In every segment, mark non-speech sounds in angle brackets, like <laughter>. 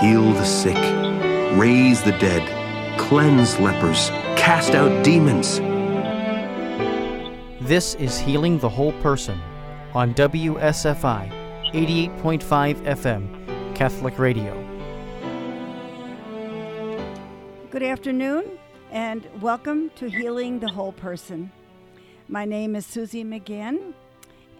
heal the sick, raise the dead, cleanse lepers, cast out demons. This is Healing the Whole Person on WSFI 88.5 FM, Catholic Radio. Good afternoon, and welcome to Healing the Whole Person. My name is Susie McGinn,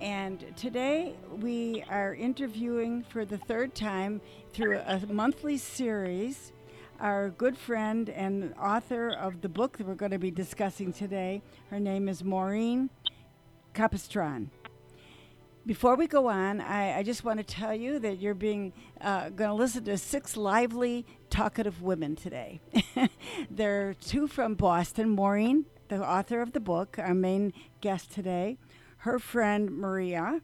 and today we are interviewing for the third time through a monthly series our good friend and author of the book that we're going to be discussing today. Her name is Maureen Capistran. Before we go on, I, I just want to tell you that you're being uh, going to listen to six lively, talkative women today. <laughs> there are two from Boston. Maureen, the author of the book, our main guest today. Her friend Maria,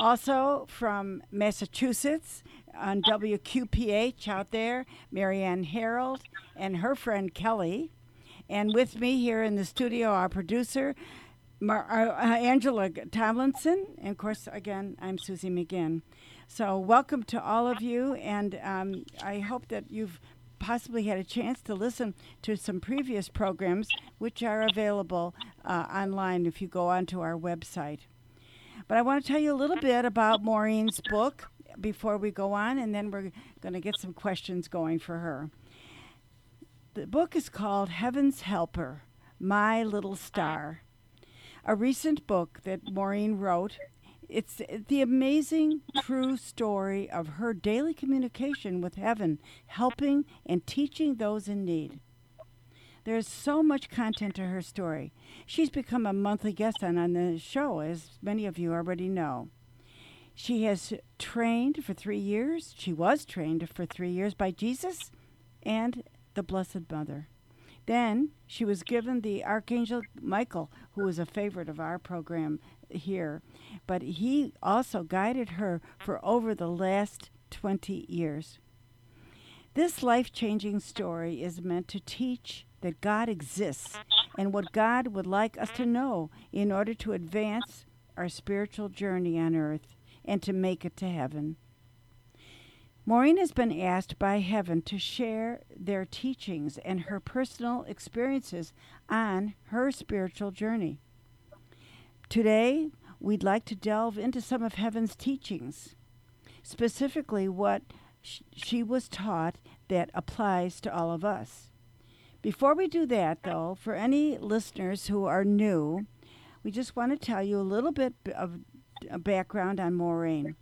also from Massachusetts on WQPH out there, Marianne Harold and her friend Kelly. And with me here in the studio, our producer, Mar- uh, uh, Angela Tomlinson. And of course, again, I'm Susie McGinn. So, welcome to all of you. And um, I hope that you've possibly had a chance to listen to some previous programs, which are available uh, online if you go onto our website. But I want to tell you a little bit about Maureen's book before we go on, and then we're going to get some questions going for her. The book is called Heaven's Helper My Little Star, a recent book that Maureen wrote. It's the amazing true story of her daily communication with heaven, helping and teaching those in need. There's so much content to her story. She's become a monthly guest on, on the show, as many of you already know. She has trained for three years. She was trained for three years by Jesus and the Blessed Mother. Then she was given the Archangel Michael, who was a favorite of our program here, but he also guided her for over the last 20 years. This life changing story is meant to teach that God exists and what God would like us to know in order to advance our spiritual journey on earth and to make it to heaven. Maureen has been asked by heaven to share their teachings and her personal experiences on her spiritual journey. Today, we'd like to delve into some of heaven's teachings, specifically what sh- she was taught that applies to all of us. Before we do that, though, for any listeners who are new, we just want to tell you a little bit of a background on Maureen.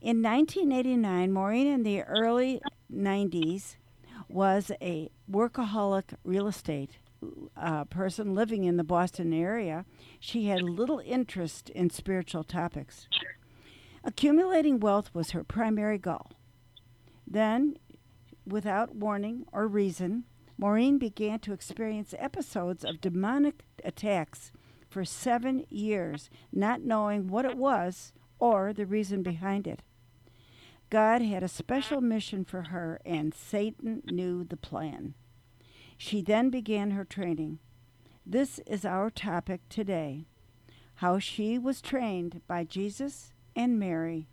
In 1989, Maureen in the early 90s was a workaholic real estate uh, person living in the Boston area. She had little interest in spiritual topics. Accumulating wealth was her primary goal. Then, without warning or reason, Maureen began to experience episodes of demonic attacks for seven years, not knowing what it was or the reason behind it. God had a special mission for her, and Satan knew the plan. She then began her training. This is our topic today how she was trained by Jesus and Mary,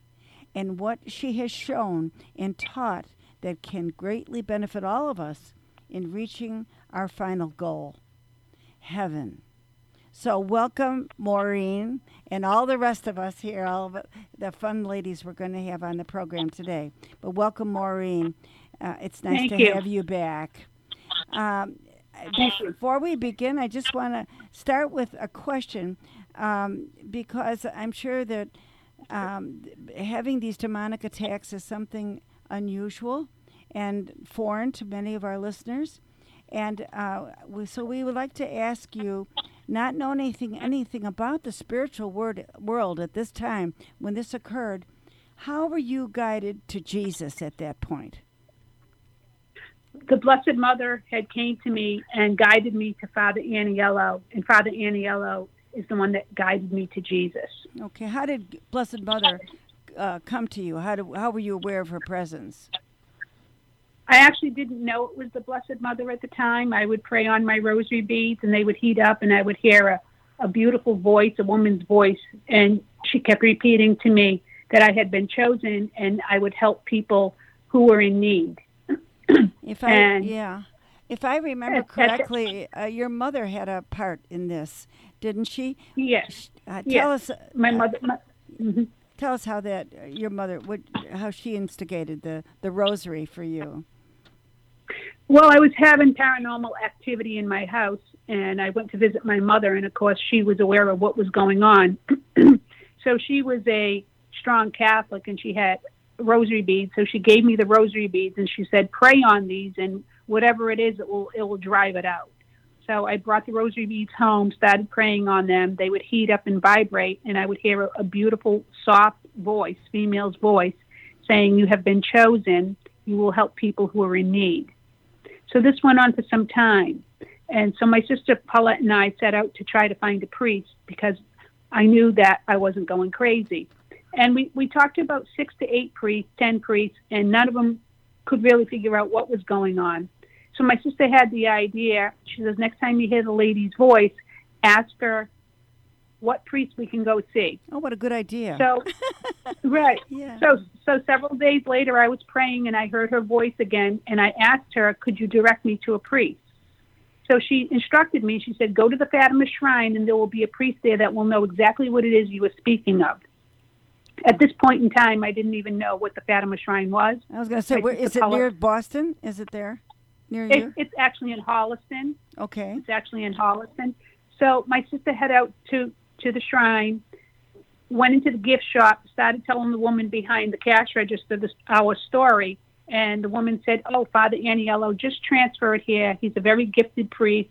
and what she has shown and taught that can greatly benefit all of us in reaching our final goal heaven. So, welcome, Maureen, and all the rest of us here, all of the fun ladies we're going to have on the program today. But welcome, Maureen. Uh, it's nice Thank to you. have you back. Um, before we begin, I just want to start with a question um, because I'm sure that um, having these demonic attacks is something unusual and foreign to many of our listeners. And uh, we, so we would like to ask you, not knowing anything anything about the spiritual word, world at this time when this occurred, how were you guided to Jesus at that point? The Blessed Mother had came to me and guided me to Father Aniello, and Father Aniello is the one that guided me to Jesus. Okay, how did Blessed Mother uh, come to you? How, do, how were you aware of her presence? I actually didn't know it was the Blessed Mother at the time. I would pray on my rosary beads, and they would heat up, and I would hear a, a beautiful voice, a woman's voice, and she kept repeating to me that I had been chosen, and I would help people who were in need. <clears throat> If I And- yeah, if I remember Yes, correctly, uh, your mother had a part in this, didn't she? Yes, Uh, Yes. tell us. my uh, mother. My, mhm. Tell us how that uh, your mother would how she instigated the the rosary for you. Well, I was having paranormal activity in my house, and I went to visit my mother, and of course, she was aware of what was going on. <clears throat> so she was a strong Catholic, and she had rosary beads. So she gave me the rosary beads, and she said, "Pray on these, and whatever it is, it will it will drive it out." So I brought the rosary beads home, started praying on them. They would heat up and vibrate, and I would hear a, a beautiful, soft voice, female's voice, saying, "You have been chosen. You will help people who are in need." So this went on for some time. And so my sister Paulette and I set out to try to find a priest because I knew that I wasn't going crazy. And we, we talked to about six to eight priests, ten priests, and none of them could really figure out what was going on. So my sister had the idea. She says, next time you hear the lady's voice, ask her what priest we can go see. Oh, what a good idea! So, <laughs> right. yeah. So, so several days later, I was praying and I heard her voice again, and I asked her, "Could you direct me to a priest?" So she instructed me. She said, "Go to the Fatima Shrine, and there will be a priest there that will know exactly what it is you were speaking of." At this point in time, I didn't even know what the Fatima Shrine was. I was going to say, where, is it Paula- near Boston? Is it there near It, you? it's actually in Holliston. Okay. It's actually in Holliston. So my sister head out to to the shrine, went into the gift shop, started telling the woman behind the cash register this, our story, and the woman said, "Oh, Father Aniello, just transfer it here. He's a very gifted priest.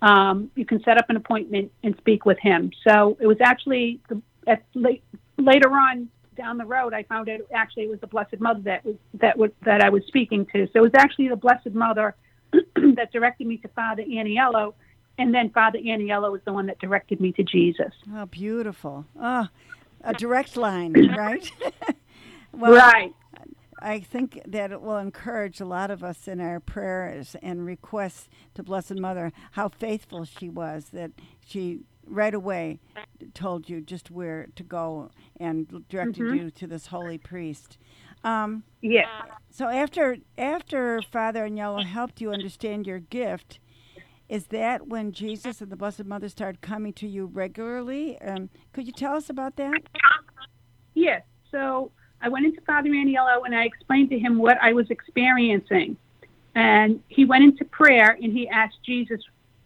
Um, you can set up an appointment and speak with him." So it was actually the, at, late, later on down the road, I found out actually it was the Blessed Mother that was that was that I was speaking to. So it was actually the Blessed Mother <clears throat> that directed me to Father Aniello, and then Father Aniello was the one that directed me to Jesus. Oh, beautiful. Oh, a direct line, <coughs> right? <laughs> well, right. I think that it will encourage a lot of us in our prayers and requests to Blessed Mother how faithful she was, that she right away told you just where to go and directed Mhm. you to this holy priest. Um, Yes. so after after Father Aniello helped you understand your gift, is that when Jesus and the Blessed Mother started coming to you regularly? Um, could you tell us about that? Yes. So I went into Father Aniello and I explained to him what I was experiencing. And he went into prayer and he asked Jesus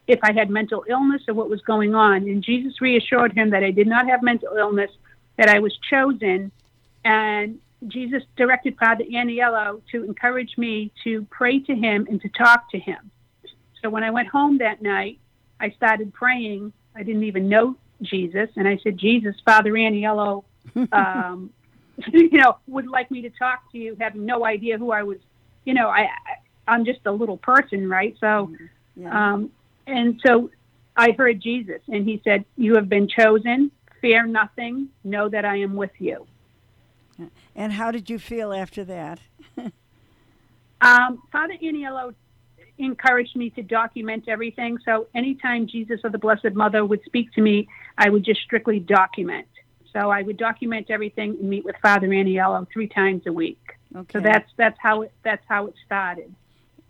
if I had mental illness or what was going on. And Jesus reassured him that I did not have mental illness, that I was chosen. And Jesus directed Father Aniello to encourage me to pray to him and to talk to him. So when I went home that night, I started praying. I didn't even know Jesus. And I said, Jesus, Father Aniello, <laughs> um, <laughs> you know, would like me to talk to you, having no idea who I was. You know, I, I I'm just a little person, right? So, Yeah. um, and so I heard Jesus, and He said, "You have been chosen. Fear nothing. Know that I am with you." and how did you feel after that? <laughs> Um, Father Aniello encouraged me to document everything. So anytime Jesus or the Blessed Mother would speak to me, I would just strictly document. So I would document everything and meet with Father Aniello three times a week. Okay. So that's that's how it that's how it started.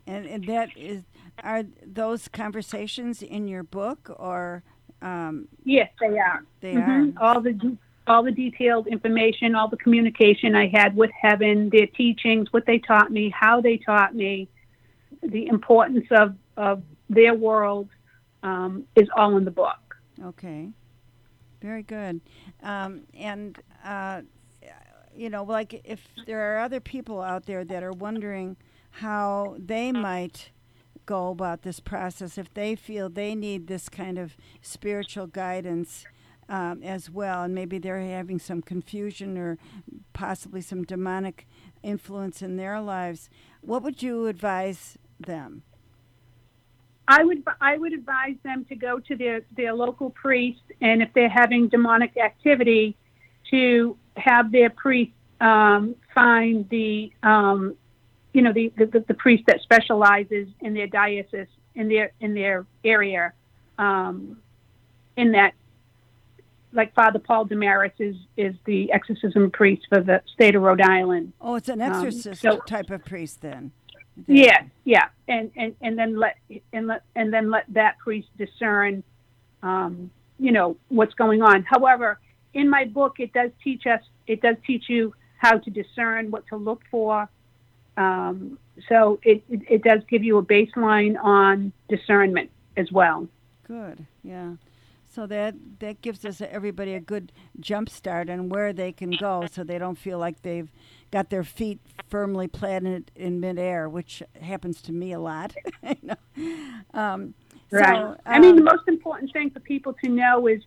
and, and that is are those conversations in your book or um, Yes, they are. they Mhm. are? All the all the detailed information, all the communication I had with heaven, their teachings, what they taught me, how they taught me, the importance of of their world um, is all in the book. Okay. Very good. Um, and, uh, you know, like if there are other people out there that are wondering how they might go about this process, if they feel they need this kind of spiritual guidance um, as well, and maybe they're having some confusion or possibly some demonic influence in their lives, what would you advise them? I would I would advise them to go to their their local priest, and if they're having demonic activity, to have their priest um, find the um, you know the, the the priest that specializes in their diocese in their in their area um, in that like Father Paul Damaris is is the exorcism priest for the state of Rhode Island. Oh, it's an Um, exorcist so- type of priest then. Yeah, yeah, and and and then let and let and then let that priest discern, um, you know, what's going on. However, in my book, it does teach us. It does teach you how to discern, what to look for. Um, so it, it it does give you a baseline on discernment as well. Good. Yeah. So that that gives us everybody a good jump start on where they can go, so they don't feel like they've got their feet firmly planted in midair, which happens to me a lot. <laughs> you know? um, Right. So, I mean, the um, most important thing for people to know is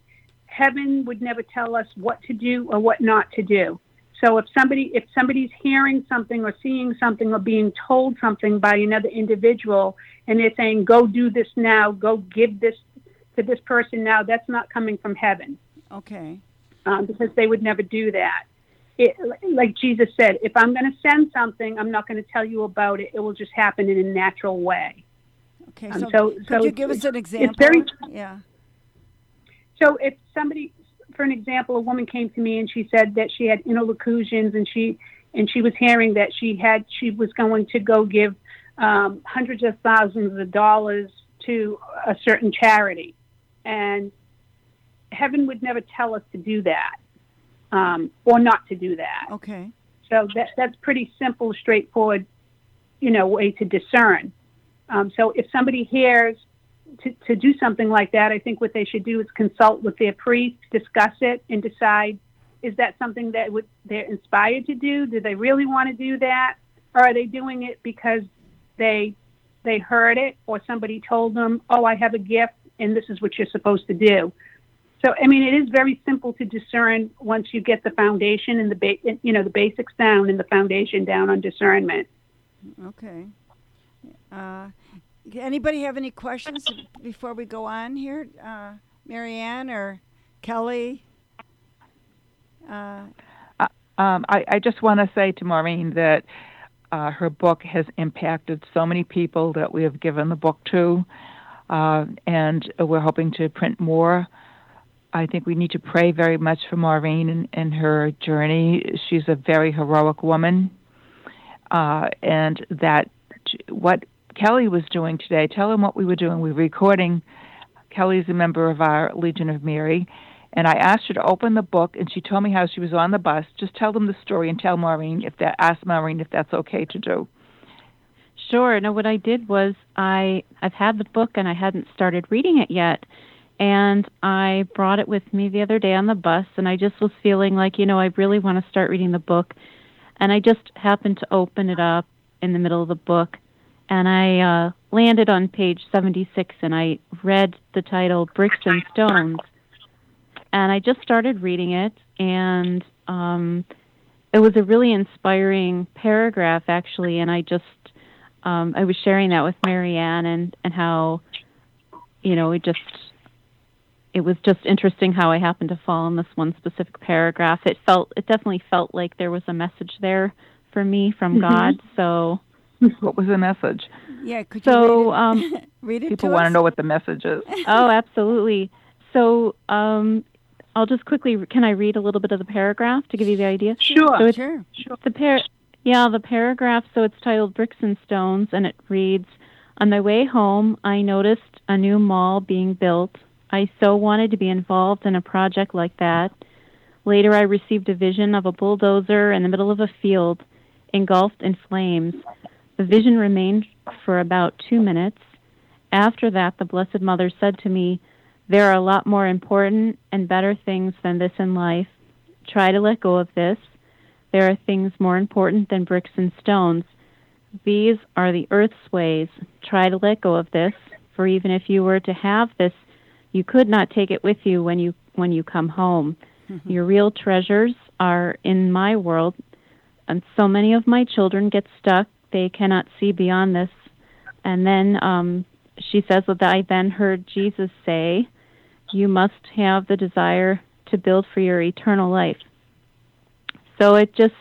heaven would never tell us what to do or what not to do. So if somebody if somebody's hearing something or seeing something or being told something by another individual and they're saying go do this now, go give this to this person now, that's not coming from heaven okay. um, because they would never do that. It, like Jesus said, if I'm going to send something, I'm not going to tell you about it. It will just happen in a natural way. Okay. Um, So, so- could so you give us it's- an it's example? very- yeah. So if somebody, for an example, a woman came to me and she said that she had interlocutions and she and she was hearing that she had she was going to go give um, hundreds of thousands of dollars to a certain charity, and heaven would never tell us to do that um, or not to do that. Okay. So that that's pretty simple, straightforward, you know, way to discern. Um, so if somebody hears to, to do something like that, I think what they should do is consult with their priest, discuss it, and decide is that something that would, they're inspired to do? Do they really want to do that, or are they doing it because they they heard it or somebody told them, "Oh, I have a gift, and this is what you're supposed to do." So, I mean, it is very simple to discern once you get the foundation and the ba- you know the basics down and the foundation down on discernment. Okay. Uh, anybody have any questions before we go on here? Uh, Marianne or Kelly? Uh, Um, I, I just want to say to Maureen that uh, her book has impacted so many people that we have given the book to, uh, and we're hoping to print more. I think we need to pray very much for Maureen and, and her journey. She's a very heroic woman, uh, and that what Kelly was doing today. Tell him what we were doing. We were recording. Kelly's a member of our Legion of Mary, and I asked her to open the book, and she told me how she was on the bus. Just tell them the story and tell Maureen if that. Ask Maureen if that's okay to do. Sure. No, what I did was I I've had the book and I hadn't started reading it yet. And I brought it with me the other day on the bus and I just was feeling like, you know, I really want to start reading the book. And I just happened to open it up in the middle of the book and I uh landed on page 76 and I read the title Bricks and Stones. And I just started reading it and um it was a really inspiring paragraph actually and I just um, I was sharing that with Marianne and and how you know it just it was just interesting how I happened to fall on this one specific paragraph. It felt it definitely felt like there was a message there for me from God. So <laughs> What was the message? yeah, could you so read um <laughs> read it People to want to know what the message is. <laughs> oh absolutely. So um I'll just quickly can I read a little bit of the paragraph to give you the idea? Sure. So it's Sure. The par- yeah, the paragraph. So it's titled "Bricks and Stones," and it reads, "On my way home, I noticed a new mall being built. I so wanted to be involved in a project like that. Later, I received a vision of a bulldozer in the middle of a field, engulfed in flames. The vision remained for about two minutes. After that, the Blessed Mother said to me." There are a lot more important and better things than this in life. Try to let go of this. There are things more important than bricks and stones. These are the earth's ways. Try to let go of this, for even if you were to have this, you could not take it with you when you when you come home. Mm-hmm. Your real treasures are in my world, and so many of my children get stuck. They cannot see beyond this. And then um, she says that I then heard Jesus say, "You must have the desire to build for your eternal life." So it just,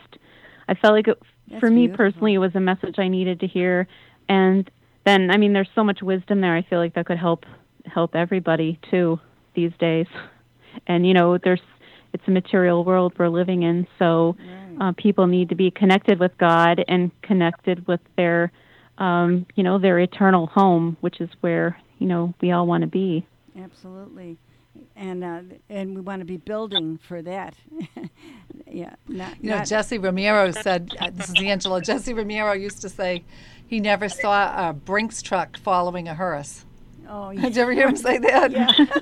I felt like it, That's for me beautiful. personally, it was a message I needed to hear. And then, I mean, there's so much wisdom there. I feel like that could help help everybody too these days. and you know there's it's a material world we're living in so. Uh, people need to be connected with god and connected with their um, you know their eternal home which is where you know we all want to be Absolutely. And uh, and we want to be building for that. <laughs> yeah. Not, You know, not- Jesse Romero said, uh, this is Angela, Jesse Romero used to say he never saw a Brinks truck following a hearse. Oh, yeah. <laughs> Did you ever hear him say that?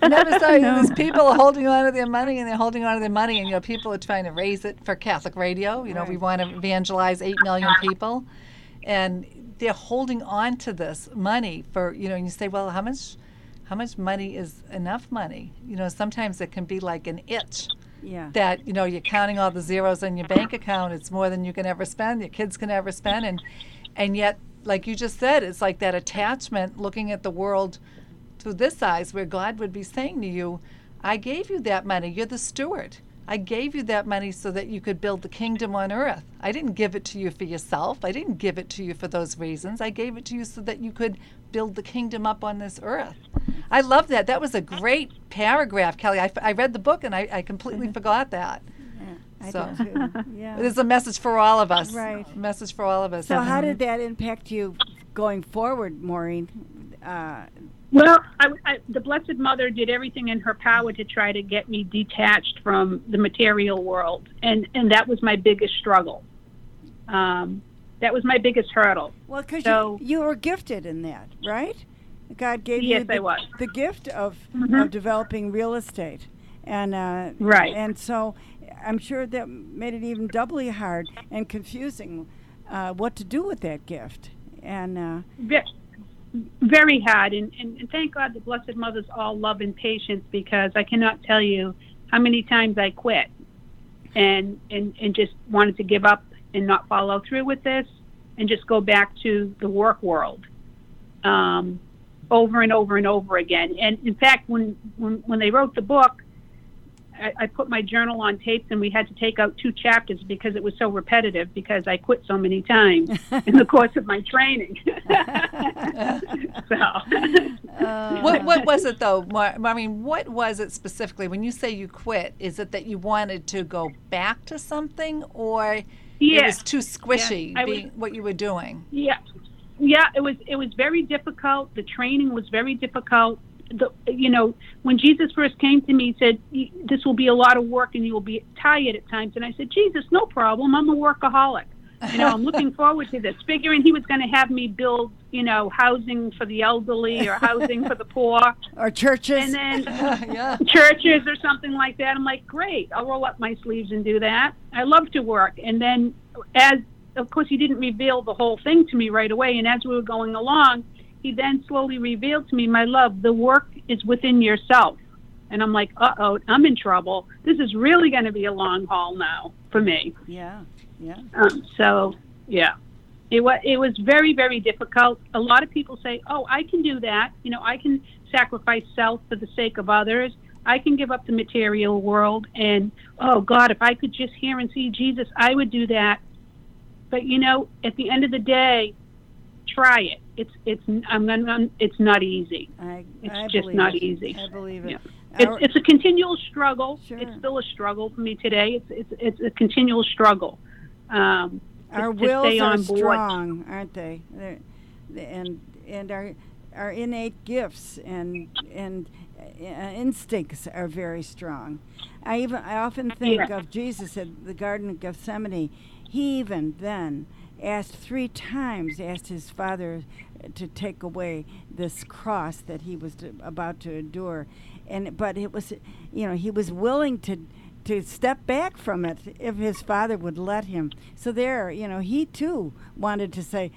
I <laughs> never saw <laughs> These people are holding on to their money and they're holding on to their money, and you know, people are trying to raise it for Catholic radio. You know, we want to evangelize 8 million people. And they're holding on to this money for, you know, and you say, well, how much. How much money is enough money? You know, sometimes it can be like an itch yeah. that you know you're counting all the zeros in your bank account it's more than you can ever spend your kids can ever spend and and yet like you just said it's like that attachment looking at the world through this eyes where god would be saying to you i gave you that money you're the steward i gave you that money so that you could build the kingdom on earth i didn't give it to you for yourself i didn't give it to you for those reasons i gave it to you so that you could build the kingdom up on this earth i love that that was a great paragraph kelly i, I read the book and i, I completely forgot that I so-. <laughs> Yeah. it is a message for all of us. Right. A message for all of us. So how did that impact you going forward, Maureen? Uh, Well, I, I, the Blessed Mother did everything in her power to try to get me detached from the material world, and and that was my biggest struggle. Um, that was my biggest hurdle. well, because So- you, you were gifted in that, right? God gave Yes, you the, the gift of, Mhm. of developing real estate, and uh, Right. And so, I'm sure that made it even doubly hard and confusing uh, what to do with that gift. And uh, Ve- very hard, and, and, and thank God the Blessed Mother's all love and patience because I cannot tell you how many times I quit and and and just wanted to give up and not follow through with this and just go back to the work world um, over and over and over again. And in fact, when when when they wrote the book. I, I put my journal on tapes and we had to take out two chapters because it was so repetitive because I quit so many times <laughs> in the course of my training. <laughs> so, uh, <laughs> What, what was it though, Mar- I mean, what was it specifically when you say you quit? Is it that you wanted to go back to something, or it was too squishy I was- what you were doing? yeah, yeah. It was it was very difficult. The training was very difficult. The, you know, when Jesus first came to me, he said, "This will be a lot of work, and you will be tired at times." And I said, "Jesus, no problem. I'm a workaholic. You know, I'm <laughs> looking forward to this." Figuring he was going to have me build, you know, housing for the elderly or housing for the poor, <laughs> or churches. and then <laughs> yeah. churches or something like that. I'm like, great, I'll roll up my sleeves and do that. I love to work. And then, as of course, he didn't reveal the whole thing to me right away. And as we were going along, he then slowly revealed to me, my love, the work is within yourself. And I'm like, uh oh, I'm in trouble. This is really going to be a long haul now for me. yeah, yeah. Um, so, yeah. It was it was very very difficult. A lot of people say, "Oh, I can do that. You know, I can sacrifice self for the sake of others. I can give up the material world." And oh God, if I could just hear and see Jesus, I would do that. But you know, at the end of the day, try it. It's it's I'm, I'm it's not easy. I, It's I just not it. easy. I believe it. Yeah. It's, Our- it's a continual struggle. Sure. It's still a struggle for me today. It's it's it's a continual struggle. Um, our wills are strong, aren't they? They're, and and our our innate gifts and and uh, instincts are very strong. I even I often think Yeah. of Jesus at the Garden of Gethsemane. He even then asked three times asked his father to take away this cross that he was to, about to endure. And but it was you know he was willing to to step back from it if his father would let him. So there you know he too wanted to say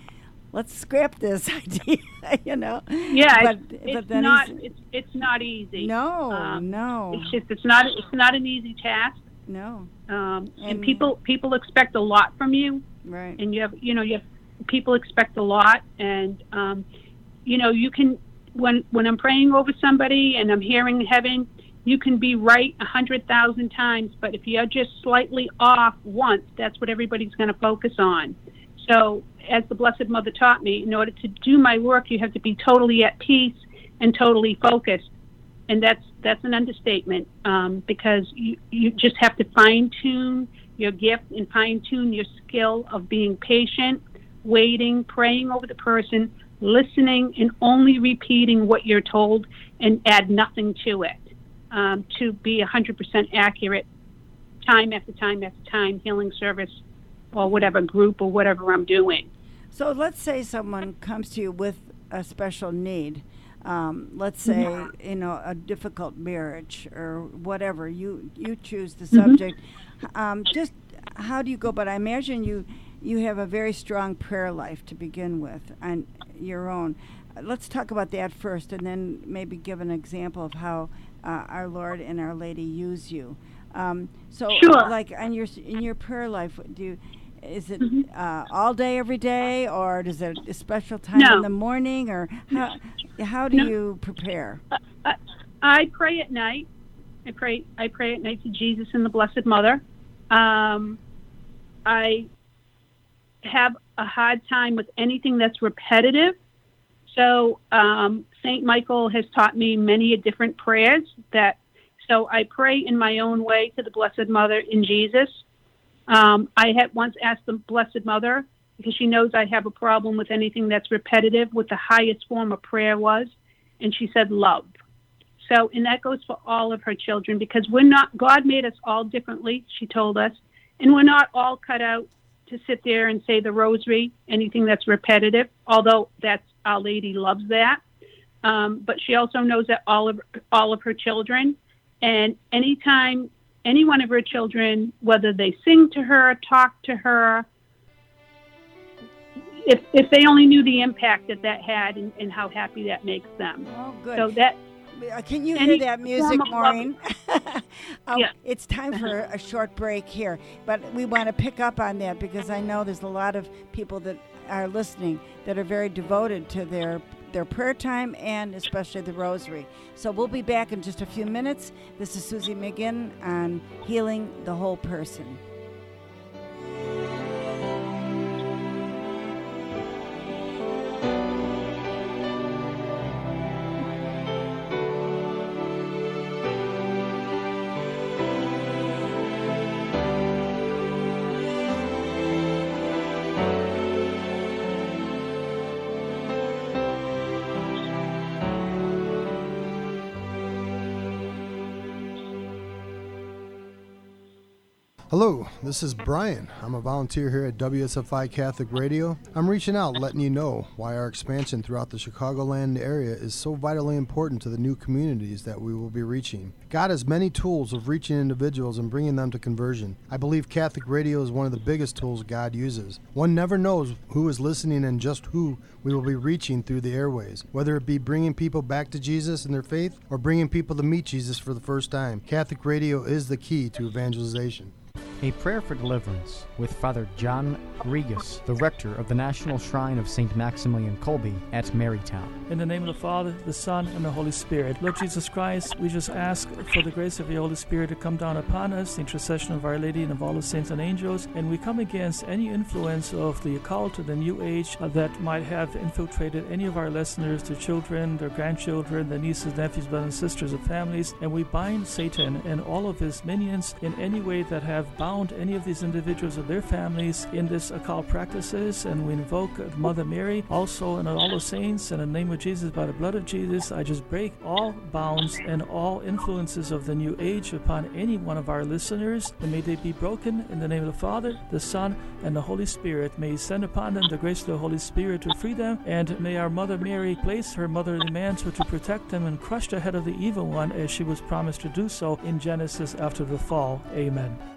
let's scrap this <laughs> idea <laughs> you know? Yeah, but it's, but then not it's it's not easy. no Um, no. It's just it's not it's not an easy task. no. Um, and, And- people people expect a lot from you, right and you have you know you have people expect a lot, and um, you know you can when when I'm praying over somebody and I'm hearing heaven, you can be right a hundred thousand times, but if you're just slightly off once, that's what everybody's going to focus on. So, as the Blessed Mother taught me, in order to do my work, you have to be totally at peace and totally focused, and that's that's an understatement um, because you, you just have to fine tune your gift and fine tune your skill of being patient, waiting, praying over the person, listening, and only repeating what you're told and add nothing to it um, to be 100% accurate time after time after time, healing service or whatever group or whatever I'm doing. So let's say someone comes to you with a special need. Um, let's say Mm-hmm. you know a difficult marriage or whatever you you choose the Mm-hmm. subject. Um, just how do you go? But I imagine you you have a very strong prayer life to begin with on your own. Let's talk about that first, and then maybe give an example of how uh, our Lord and Our Lady use you. Um, so, Sure. like on your in your prayer life, do you, is it Mhm. uh, all day every day, or does it a special time No. in the morning, or how how do No. you prepare? I, I pray at night. I pray. I pray at night to Jesus and the Blessed Mother. Um, I have a hard time with anything that's repetitive. So um, Saint Michael has taught me many different prayers. That so I pray in my own way to the Blessed Mother in Jesus. Um, I had once asked the Blessed Mother because she knows I have a problem with anything that's repetitive. What the highest form of prayer was, and she said love. So, and that goes for all of her children because we're not, God made us all differently, she told us, and we're not all cut out to sit there and say the rosary, anything that's repetitive, although that's, Our Lady loves that. Um, but she also knows that all of, all of her children, and anytime any one of her children, whether they sing to her, talk to her, if, if they only knew the impact that that had and, and how happy that makes them. Oh, good. So that Uh, Can you hear that music, form of love- Maureen? <laughs> oh, Yeah. It's time for a short break here, but we want to pick up on that because I know there's a lot of people that are listening that are very devoted to their their prayer time and especially the rosary. So we'll be back in just a few minutes. This is Susie McGinn on healing the whole person. Hello, this is Brian. I'm a volunteer here at WSFI Catholic Radio. I'm reaching out, letting you know why our expansion throughout the Chicagoland area is so vitally important to the new communities that we will be reaching. God has many tools of reaching individuals and bringing them to conversion. I believe Catholic radio is one of the biggest tools God uses. One never knows who is listening and just who we will be reaching through the airways, whether it be bringing people back to Jesus and their faith or bringing people to meet Jesus for the first time. Catholic radio is the key to evangelization. A prayer for deliverance with Father John Grigus, the rector of the National Shrine of St. Maximilian Kolbe at Marytown. In the name of the Father, the Son, and the Holy Spirit. Lord Jesus Christ, we just ask for the grace of the Holy Spirit to come down upon us, the intercession of Our Lady and of all the saints and angels, and we come against any influence of the occult or the New Age that might have infiltrated any of our listeners, their children, their grandchildren, their nieces, nephews, brothers, and sisters, and families, and we bind Satan and all of his minions in any way that have bound any of these individuals or their families in this occult practices, and we invoke Mother Mary also and all the saints in the name of Jesus, by the blood of Jesus. I just break all bounds and all influences of the New Age upon any one of our listeners, and may they be broken in the name of the Father, the Son, and the Holy Spirit. May He send upon them the grace of the Holy Spirit to free them, and may our Mother Mary place her motherly mantle to protect them and crush the head of the evil one as she was promised to do so in Genesis after the fall. Amen.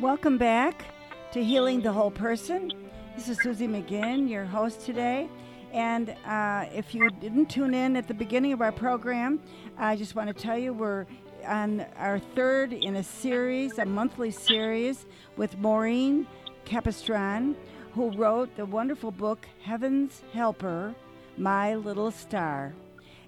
Welcome back to Healing the Whole Person. This is Susie McGinn, your host today. And uh, if you didn't tune in at the beginning of our program, I just want to tell you we're on our third in a series, a monthly series with Maureen Capistran, who wrote the wonderful book Heaven's Helper, My Little Star.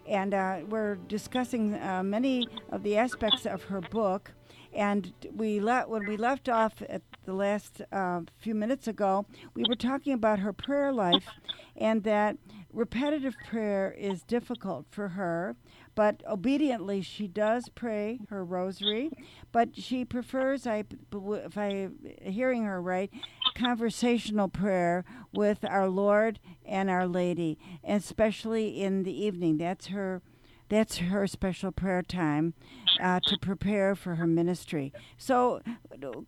And uh, we're discussing uh, many of the aspects of her book. And we le- when we left off at the last uh, few minutes ago, we were talking about her prayer life and that repetitive prayer is difficult for her, but obediently she does pray her rosary, but she prefers, I, if I hearing her right, conversational prayer with our Lord and Our Lady, especially in the evening. That's her that's her special prayer time uh, to prepare for her ministry. So,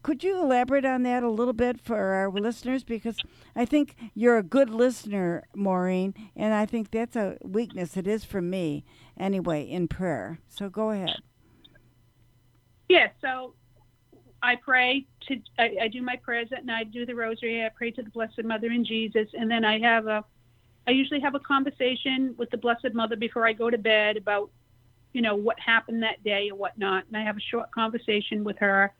could you elaborate on that a little bit for our listeners? Because I think you're a good listener, Maureen, and I think that's a weakness. It is for me, anyway, in prayer. So, go ahead. Yeah, so I pray to, I, I do my prayers at night, do the rosary, I pray to the Blessed Mother and Jesus, and then I have a I usually have a conversation with the Blessed Mother before I go to bed about, you know, what happened that day or whatnot. And I have a short conversation with her.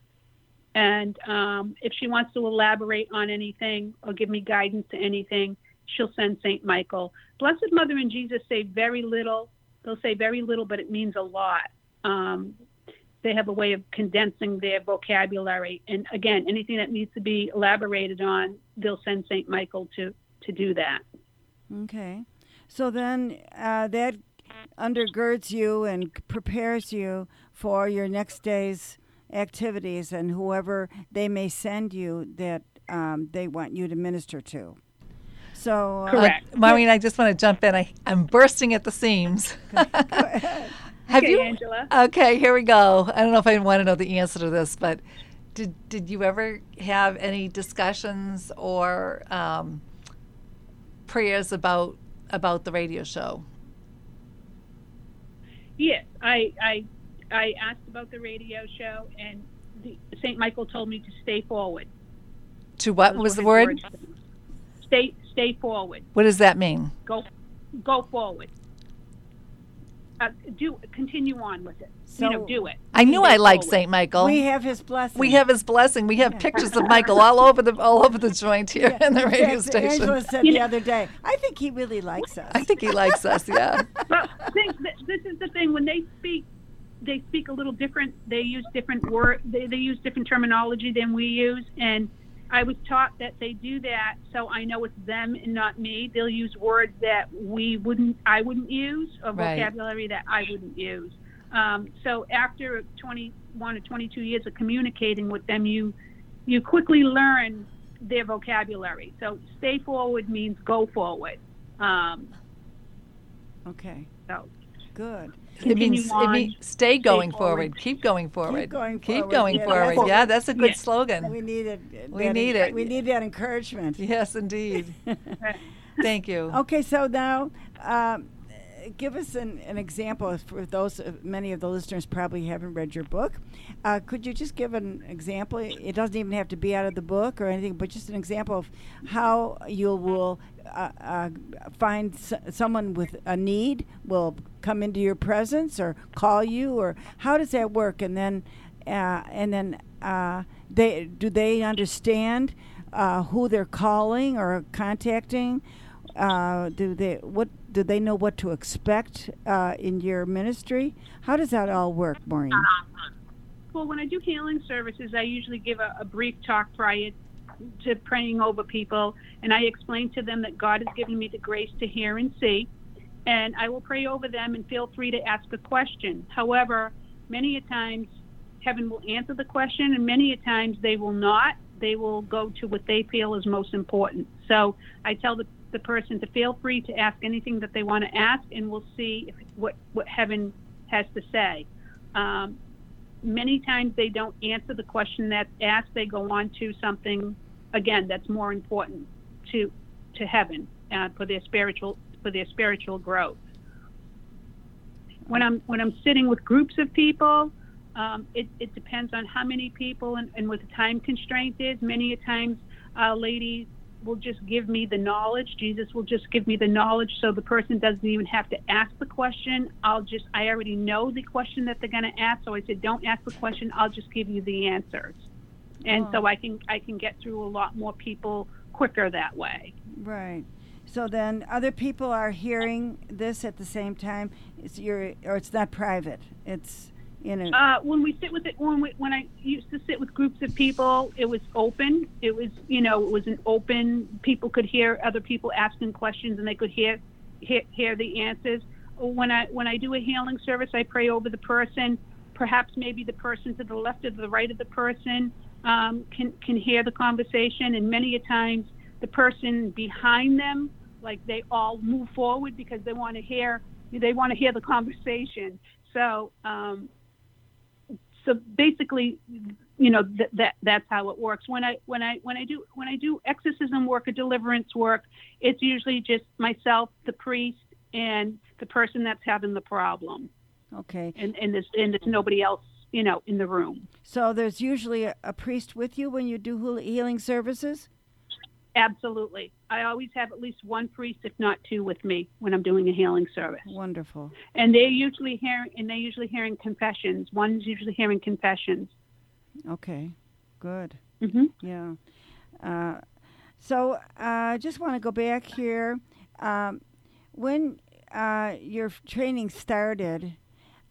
And um, if she wants to elaborate on anything or give me guidance to anything, she'll send St. Michael. Blessed Mother and Jesus say very little. They'll say very little, but it means a lot. Um, they have a way of condensing their vocabulary. And again, anything that needs to be elaborated on, they'll send St. Michael to, to do that. Okay. So then uh, that undergirds you and prepares you for your next day's activities and whoever they may send you that um, they want you to minister to. So, uh, correct, uh, Maureen. I just want to jump in. I, I'm bursting at the seams. <laughs> Have okay, you, Angela? Okay, here we go. I don't know if I want to know the answer to this, but did did you ever have any discussions or um, prayers about about the radio show? Yes, I I I asked about the radio show, and Saint Michael told me to stay forward. To what was the word? Stay stay forward. What does that mean? Go go forward uh, do continue on with it. So you know, do it. I knew I liked Saint Michael. We have his blessing. We have his blessing. We have pictures of <laughs> Michael all over the all over the joint here yeah. in the radio yeah, station. Angela said the other day, I think he really likes us. I think he likes us. Yeah. <laughs> well, this is the thing when they speak. They speak a little different. They use different word. They, they use different terminology than we use, and I was taught that they do that so I know it's them and not me. They'll use words that we wouldn't, I wouldn't use, or right. vocabulary that I wouldn't use. Um, so after 21 or 22 years of communicating with them, you you quickly learn their vocabulary. So stay forward means go forward. Um, okay. So good. It means, it means stay going forward. forward. Keep going forward. Keep going Keep forward. going yeah, forward. That's yeah, that's a good yeah. slogan. We need it. We need it. We need that encouragement. Yes, indeed. <laughs> Thank you. Okay, so now um, give us an, an example for those uh, many of the listeners probably haven't read your book. Uh, could you just give an example? It doesn't even have to be out of the book or anything, but just an example of how you will uh, uh, find s- someone with a need will come into your presence or call you, or how does that work? And then, uh, and then uh, they do they understand uh, who they're calling or contacting? Uh, do they what do they know what to expect in your ministry? How does that all work, Maureen? Well, when I do healing services, I usually give a, a brief talk prior to praying over people, and I explain to them that God has given me the grace to hear and see, and I will pray over them and feel free to ask a question. However, many a times heaven will answer the question, and many a times they will not. They will go to what they feel is most important. So I tell the, the person to feel free to ask anything that they want to ask, and we'll see if, what what heaven has to say. Um, many times they don't answer the question that's asked. They go on to something again that's more important to to heaven uh, for their spiritual for their spiritual growth. When I'm when I'm sitting with groups of people, um, it, it depends on how many people and, and what the time constraint is. Many a times, a lady will just give me the knowledge. Jesus will just give me the knowledge so the person doesn't even have to ask the question. I'll just, I already know the question that they're going to ask. So I said, don't ask the question. I'll just give you the answers. And Oh. so I can, I can get through a lot more people quicker that way. Right. So then other people are hearing this at the same time. It's your or it's not private. It's you know. Uh, when we sit with it, when we, when I used to sit with groups of people, it was open. It was, you know, it was an open. People could hear other people asking questions, and they could hear hear, hear the answers. When I when I do a healing service, I pray over the person. Perhaps maybe the person to the left or the right of the person um, can can hear the conversation, and many a times the person behind them, like they all move forward because they want to hear they want to hear the conversation. So. Um, so basically you know that that that's how it works when i when i when i do when i do exorcism work or deliverance work it's usually just myself the priest and the person that's having the problem okay. and and there's and there's nobody else you know in the room So there's usually a, a priest with you when you do healing services. Absolutely i always have at least one priest if not two with me when i'm doing a healing service Wonderful. and they're usually hearing and they're usually hearing confessions one's usually hearing confessions Okay. Good. hmm Yeah. Uh, so I uh, just want to go back here. Um, when uh, your training started,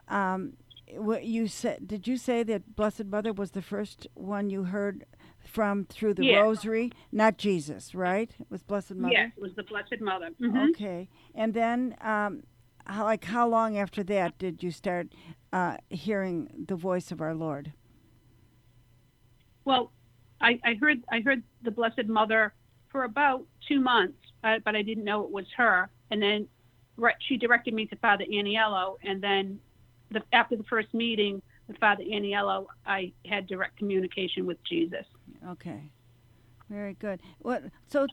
um, what you said, did you say that Blessed Mother was the first one you heard from through the Yeah. Rosary? Not Jesus, right? It was Blessed Mother. yes it was the blessed mother Mhm. Okay. And then, um, how, like, how long after that did you start uh, hearing the voice of our Lord? Well, I, I heard I heard the Blessed Mother for about two months, uh, but I didn't know it was her. And then right, she directed me to Father Aniello, and then the, after the first meeting with Father Aniello, I had direct communication with Jesus. Okay, very good. What so?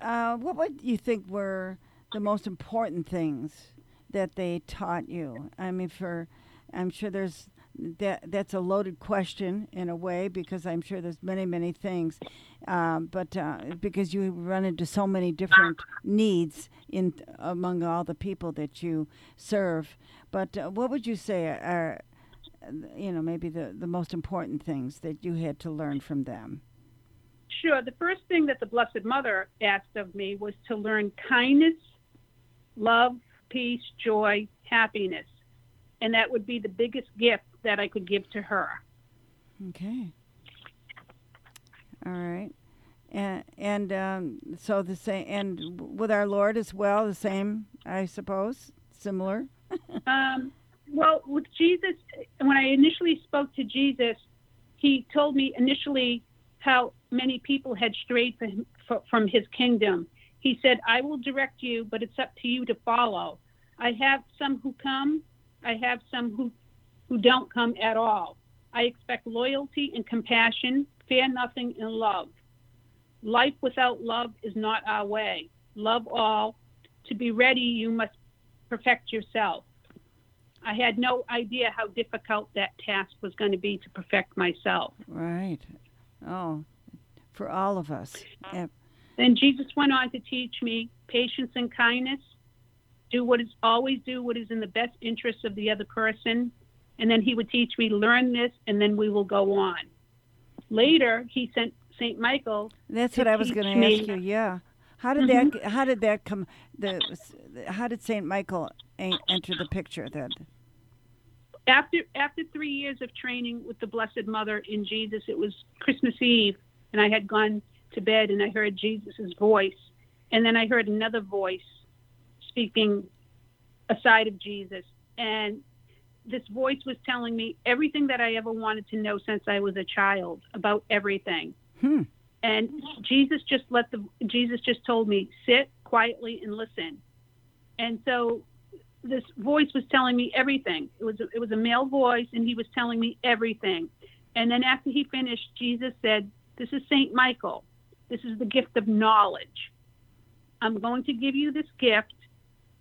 Uh, what would you think were the most important things that they taught you? I mean, for I'm sure there's that that's a loaded question in a way because I'm sure there's many many things, um, but uh, because you run into so many different needs in among all the people that you serve. But uh, what would you say are you know maybe the the most important things that you had to learn from them? Sure. The first thing that the Blessed Mother asked of me was to learn kindness, love, peace, joy, happiness. And that would be the biggest gift that I could give to her. Okay. All right. And and um, so the same and with our Lord as well, the same, I suppose, similar. <laughs> Um, well, with Jesus, when I initially spoke to Jesus, he told me initially how many people had strayed from, from his kingdom. He said, I will direct you, but it's up to you to follow. I have some who come, I have some who, who don't come at all. I expect loyalty and compassion, fear nothing, and love. Life without love is not our way. Love all. To be ready, you must perfect yourself. I had no idea how difficult that task was going to be to perfect myself. Right. Oh, for all of us. Yeah. Then Jesus went on to teach me patience and kindness. Do what is always do what is in the best interest of the other person. And then he would teach me learn this and then we will go on. Later, he sent St. Michael. That's what I was going to ask you. Yeah. How did Mhm. that how did that come the how did Saint Michael enter the picture then? After after three years of training with the Blessed Mother in Jesus, it was Christmas Eve, and I had gone to bed and I heard Jesus' voice, and then I heard another voice speaking aside of Jesus, and this voice was telling me everything that I ever wanted to know since I was a child about everything. Hmm. And Jesus just let the Jesus just told me sit quietly and listen. And so this voice was telling me everything. It was it was a male voice, and he was telling me everything. And then after he finished, Jesus said, "This is Saint Michael. This is the gift of knowledge. I'm going to give you this gift,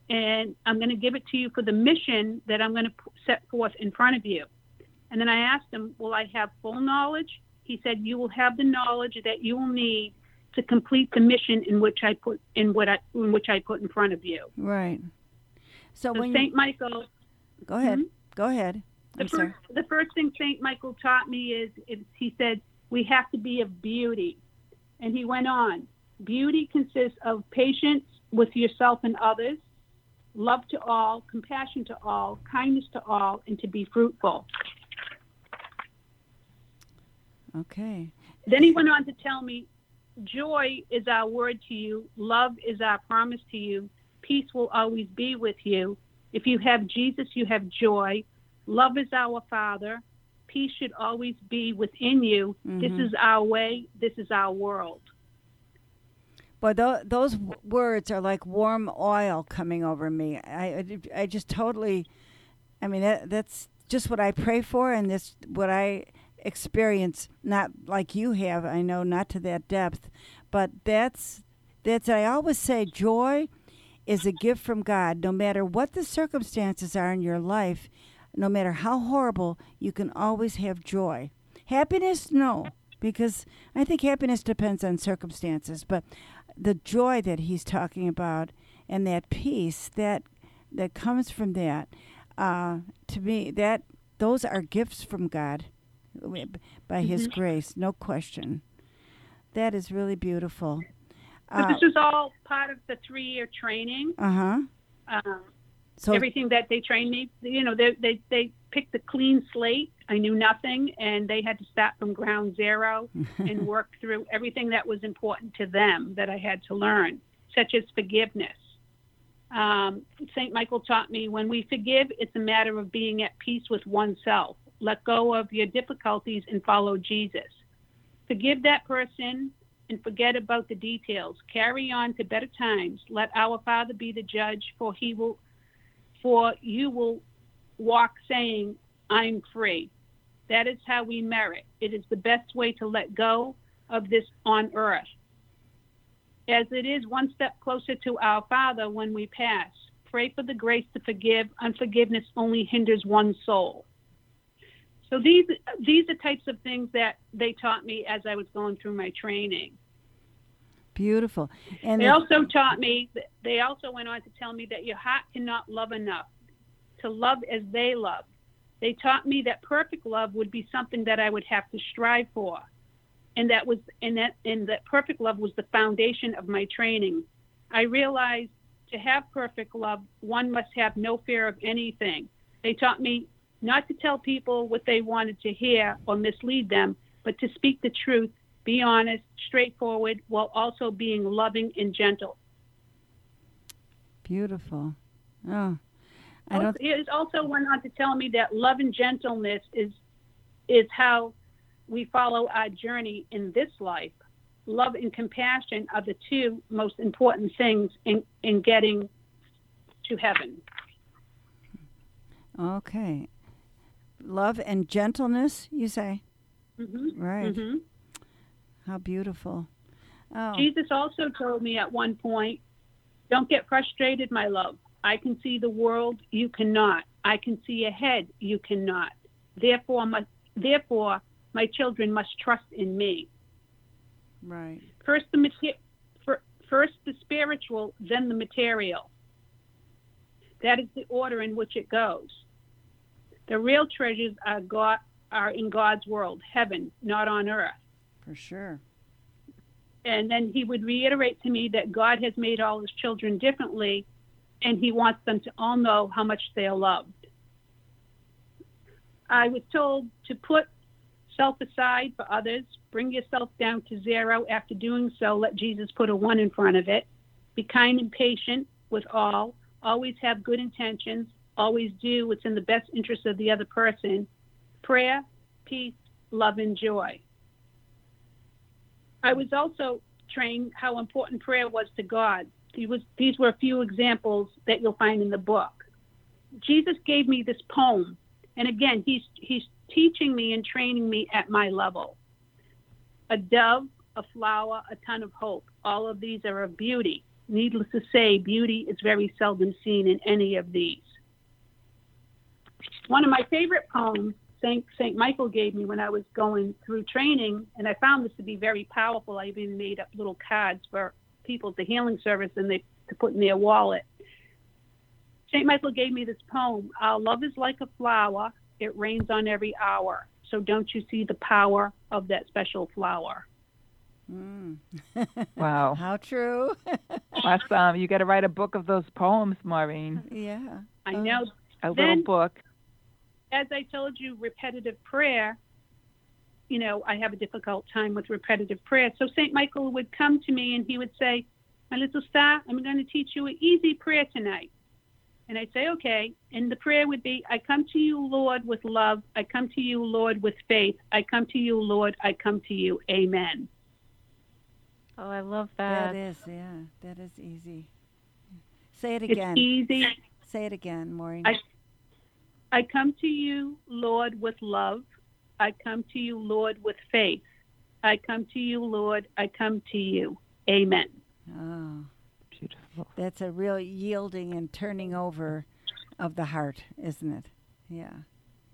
and I'm going to give it to you for the mission that I'm going to set forth in front of you." And then I asked him, "Will I have full knowledge?" He said, "You will have the knowledge that you will need to complete the mission in which I put in what I in which I put in front of you. Right. So, So when Saint you, Michael, go ahead, Mhm. go ahead. the I'm sorry. first the first thing Saint Michael taught me is, is he said we have to be of beauty, and he went on. Beauty consists of patience with yourself and others, love to all, compassion to all, kindness to all, and to be fruitful. Okay. Then he went on to tell me, joy is our word to you, love is our promise to you, peace will always be with you. If you have Jesus, you have joy. Love is our Father. Peace should always be within you. This Mhm. is our way. This is our world. But tho- those w- words are like warm oil coming over me. I, I, I just totally, I mean, that, that's just what I pray for, and this what I experience. Not like you have, I know, not to that depth, but that's that's. I always say, joy is a gift from God. No matter what the circumstances are in your life, no matter how horrible, you can always have joy. Happiness, no, because I think happiness depends on circumstances, but the joy that he's talking about and that peace that that comes from that uh, to me that those are gifts from God by His Mhm. grace, no question. That is really beautiful. But this was all part of the three-year training. uh huh. Um, So everything that they trained me, you know, they, they, they picked a clean slate. I knew nothing, and they had to start from ground zero <laughs> and work through everything that was important to them that I had to learn, such as forgiveness. Um, St. Michael taught me when we forgive, it's a matter of being at peace with oneself. Let go of your difficulties and follow Jesus. Forgive that person and forget about the details. Carry on to better times. Let our Father be the judge, for he will for you will walk saying, I'm free. That is how we merit. It is the best way to let go of this on earth. As it is one step closer to our Father when we pass. Pray for the grace to forgive. Unforgiveness only hinders one's soul. So these these are types of things that they taught me as I was going through my training. beautiful. And They also taught me, they also went on to tell me that your heart cannot love enough to love as they love. They taught me that perfect love would be something that I would have to strive for. And that was, and that, and that perfect love was the foundation of my training. I realized to have perfect love, one must have no fear of anything. They taught me not to tell people what they wanted to hear or mislead them, but to speak the truth, be honest, straightforward, while also being loving and gentle. beautiful. Oh, I don't. It also went on to tell me that love and gentleness is is how we follow our journey in this life. Love and compassion are the two most important things in, in getting to heaven. Okay. Love and gentleness, you say? hmm Right. hmm How beautiful. Oh, Jesus also told me at one point, Don't get frustrated, my love. I can see the world, you cannot. I can see ahead, you cannot. Therefore, my, therefore, my children must trust in me. right. First the mater- fir- first the spiritual, then the material. That is the order in which it goes. The real treasures are God are in God's world, heaven, not on earth. For sure. And then he would reiterate to me that God has made all his children differently and he wants them to all know how much they are loved. I was told to put self aside for others, bring yourself down to zero. After doing so, let Jesus put a one in front of it. Be kind and patient with all. Always have good intentions. Always do what's in the best interest of the other person. Prayer, peace, love, and joy. I was also trained how important prayer was to God. Was, these were a few examples that you'll find in the book. Jesus gave me this poem, and again, he's, he's teaching me and training me at my level. A dove, a flower, a ton of hope. All of these are of beauty. Needless to say, beauty is very seldom seen in any of these. One of my favorite poems Saint Saint Michael gave me when I was going through training, and I found this to be very powerful. I even made up little cards for people at the healing service and they to put in their wallet. Saint Michael gave me this poem. Our love is like a flower; it rains on every hour. So don't you see the power of that special flower? Mm. <laughs> Wow. How true. <laughs> awesome. You got to write a book of those poems, Maureen. yeah. I Oh. know. A little Then- book. As I told you, repetitive prayer. You know, I have a difficult time with repetitive prayer. So Saint Michael would come to me and he would say, "My little star, I'm going to teach you an easy prayer tonight." And I'd say, "Okay." And the prayer would be, "I come to you, Lord, with love. I come to you, Lord, with faith. I come to you, Lord. I come to you. Amen." Oh, I love that. That is, yeah. That is easy. Say it again. It's again. easy. Say it again, Maureen. I I come to you, Lord, with love. I come to you, Lord, with faith. I come to you, Lord. I come to you. Amen. oh, Beautiful. that's a real yielding and turning over of the heart, isn't it? Yeah.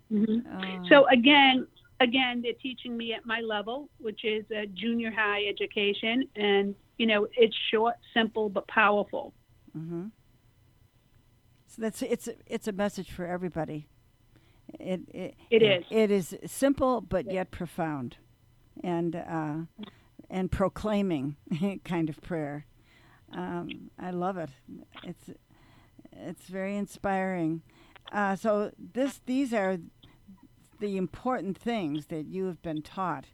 hmm Oh, So again, again, they're teaching me at my level, which is a junior high education, and you know, it's short, simple, but powerful. Mm-hmm. So that's it's it's a message for everybody. It it, It is. It is simple but yet profound, and uh, and proclaiming <laughs> kind of prayer. Um, I love it. It's it's very inspiring. Uh, so this these are the important things that you have been taught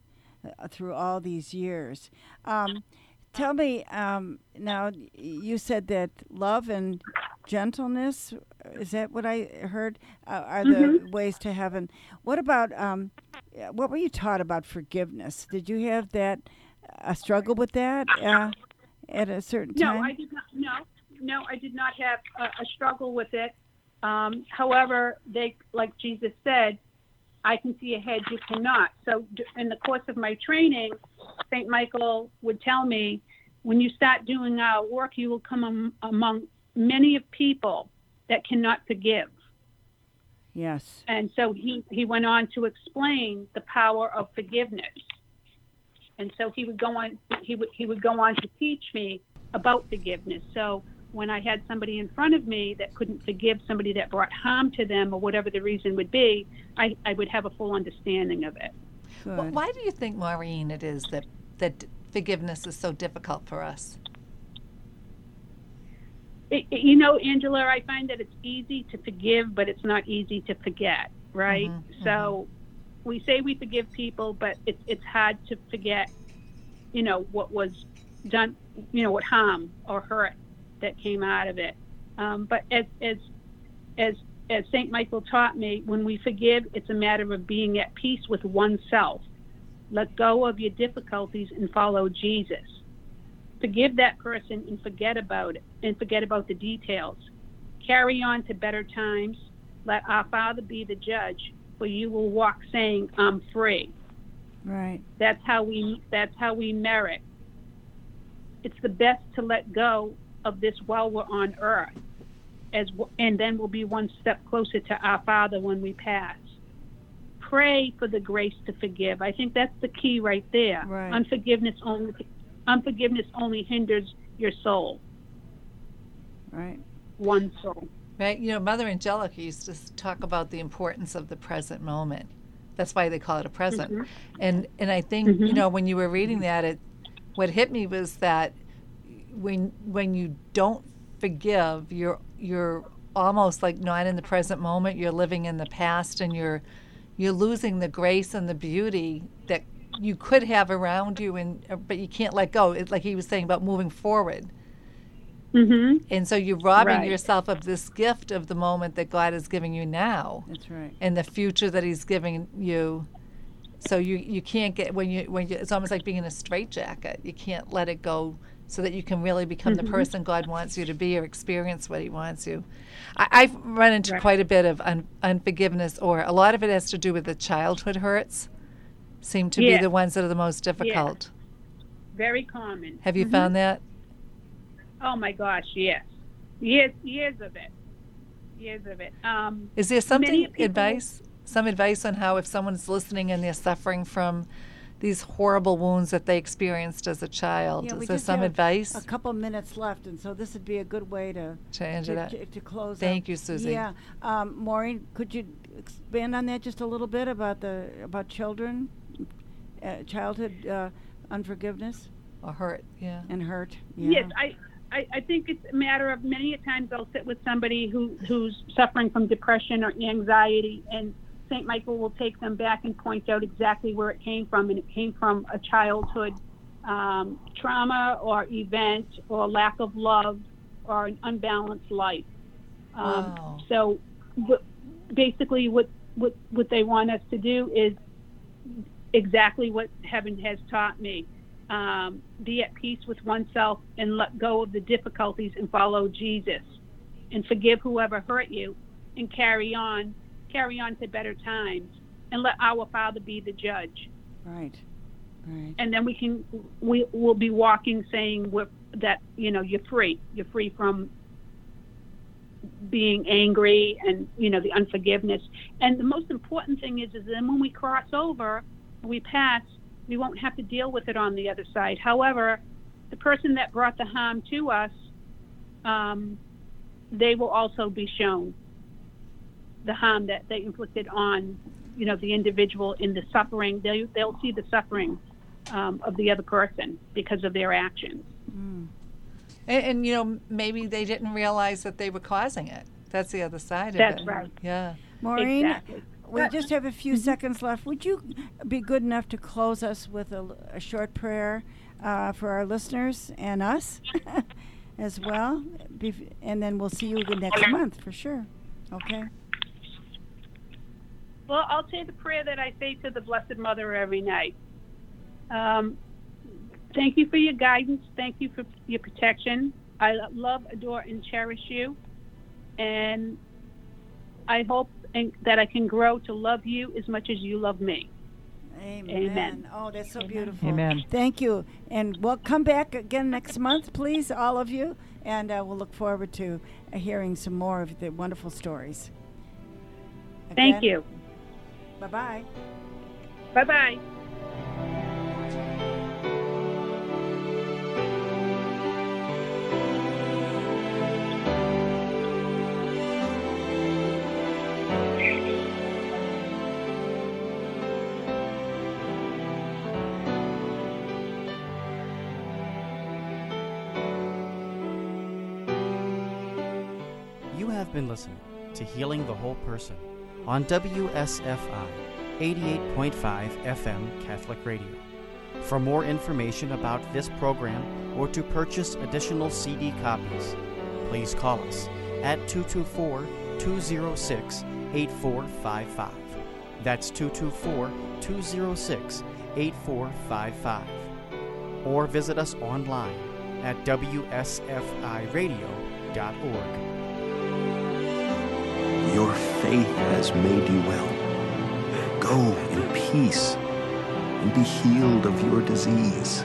uh, through all these years. Um, tell me um, now. You said that love and gentleness is that what I heard uh, are the ways to heaven. What about um, uh, what were you taught about forgiveness? Did you have that a struggle with that uh, at a certain No, time? I did not. No, no, I did not have a, a struggle with it. Um, however, they, like Jesus said, I can see ahead, you cannot. So, in the course of my training, Saint Michael would tell me, when you start doing our work, you will come am- among many of people that cannot forgive. yes. And so he, he went on to explain the power of forgiveness. And so he would go on he would he would go on to teach me about forgiveness. So when I had somebody in front of me that couldn't forgive somebody that brought harm to them or whatever the reason would be, I, I would have a full understanding of it. Good. Wh- Why do you think, Maureen, it is that that forgiveness is so difficult for us? It, you know, Angela, I find that it's easy to forgive, but it's not easy to forget, right? Mhm, So we say we forgive people, but it's it's hard to forget, you know, what was done, you know, what harm or hurt that came out of it. Um, but as as as as Saint Michael taught me, when we forgive, it's a matter of being at peace with oneself. Let go of your difficulties and follow Jesus forgive that person and forget about it and forget about the details. Carry on to better times. Let our Father be the judge, for you will walk saying, I'm free. right. That's how we that's how we merit. It's the best to let go of this while we're on earth. As w- and then we'll be one step closer to our Father when we pass. Pray for the grace to forgive. I think that's the key right there. Right. Unforgiveness only unforgiveness only hinders your soul, Right. one soul. Right? You know, Mother Angelica used to talk about the importance of the present moment. That's why they call it a present. Mm-hmm. And and I think you know when you were reading that, it what hit me was that when when you don't forgive, you're you're almost like not in the present moment. You're living in the past, and you're you're losing the grace and the beauty that you could have around you, and uh, but you can't let go. It's like he was saying about moving forward. Mm-hmm. And so you're robbing Right. yourself of this gift of the moment that God is giving you now That's right. and the future that he's giving you. So you, you can't get when you when you it's almost like being in a straitjacket. You can't let it go so that you can really become the person God wants you to be or experience what he wants you. I, I've run into Right. quite a bit of un, unforgiveness or a lot of it has to do with the childhood hurts seem to Yeah. be the ones that are the most difficult. Very common. Have you found that? Oh my gosh, yes. Years years of it. Years of it. Um Is there something people- advice some advice on how if someone's listening and they're suffering from these horrible wounds that they experienced as a child. Yeah, we Is there just some have advice? A couple minutes left, and so this would be a good way to Change to, it to, to close. Thank up. you, Susie. Yeah, um, Maureen, could you expand on that just a little bit about the about children, uh, childhood uh, unforgiveness or hurt? Yeah, and hurt. Yeah. Yes, I, I, I think it's a matter of many a times I'll sit with somebody who who's suffering from depression or anxiety, and St. Michael will take them back and point out exactly where it came from, and it came from a childhood um, trauma or event or lack of love or an unbalanced life. Um, Wow. So, what, basically, what, what what they want us to do is exactly what heaven has taught me. Um, be at peace with oneself and let go of the difficulties and follow Jesus, and forgive whoever hurt you, and carry on, carry on to better times, and let our Father be the judge. Right. Right. And then we can we will be walking, saying we're, that you know you're free, you're free from being angry and you know the unforgiveness. And the most important thing is is then when we cross over, we pass, we won't have to deal with it on the other side. However, the person that brought the harm to us, um, they will also be shown the harm that they inflicted on, you know, the individual in the suffering. They they'll see the suffering um, of the other person because of their actions. Mm. And, and you know, maybe they didn't realize that they were causing it. That's the other side That's of it. That's right. Yeah. Maureen, Exactly. We just have a few seconds left. Would you be good enough to close us with a, a short prayer uh, for our listeners and us <laughs> as well? Bef- and then we'll see you again next month for sure. Okay. Well, I'll say the prayer that I say to the Blessed Mother every night. Um, thank you for your guidance. Thank you for your protection. I love, adore, and cherish you. And I hope and, that I can grow to love you as much as you love me. Amen. Amen. Oh, that's so beautiful. Amen. Thank you. And we'll come back again next month, please, all of you. And uh, we'll look forward to uh, hearing some more of the wonderful stories. Thank you. Bye bye. Bye bye. To Healing the Whole Person on WSFI 88.5 FM Catholic Radio. For more information about this program or to purchase additional CD copies, please call us at 224 206 8455. That's 224 206 8455. Or visit us online at WSFIRadio.org. Your faith has made you well. Go in peace and be healed of your disease.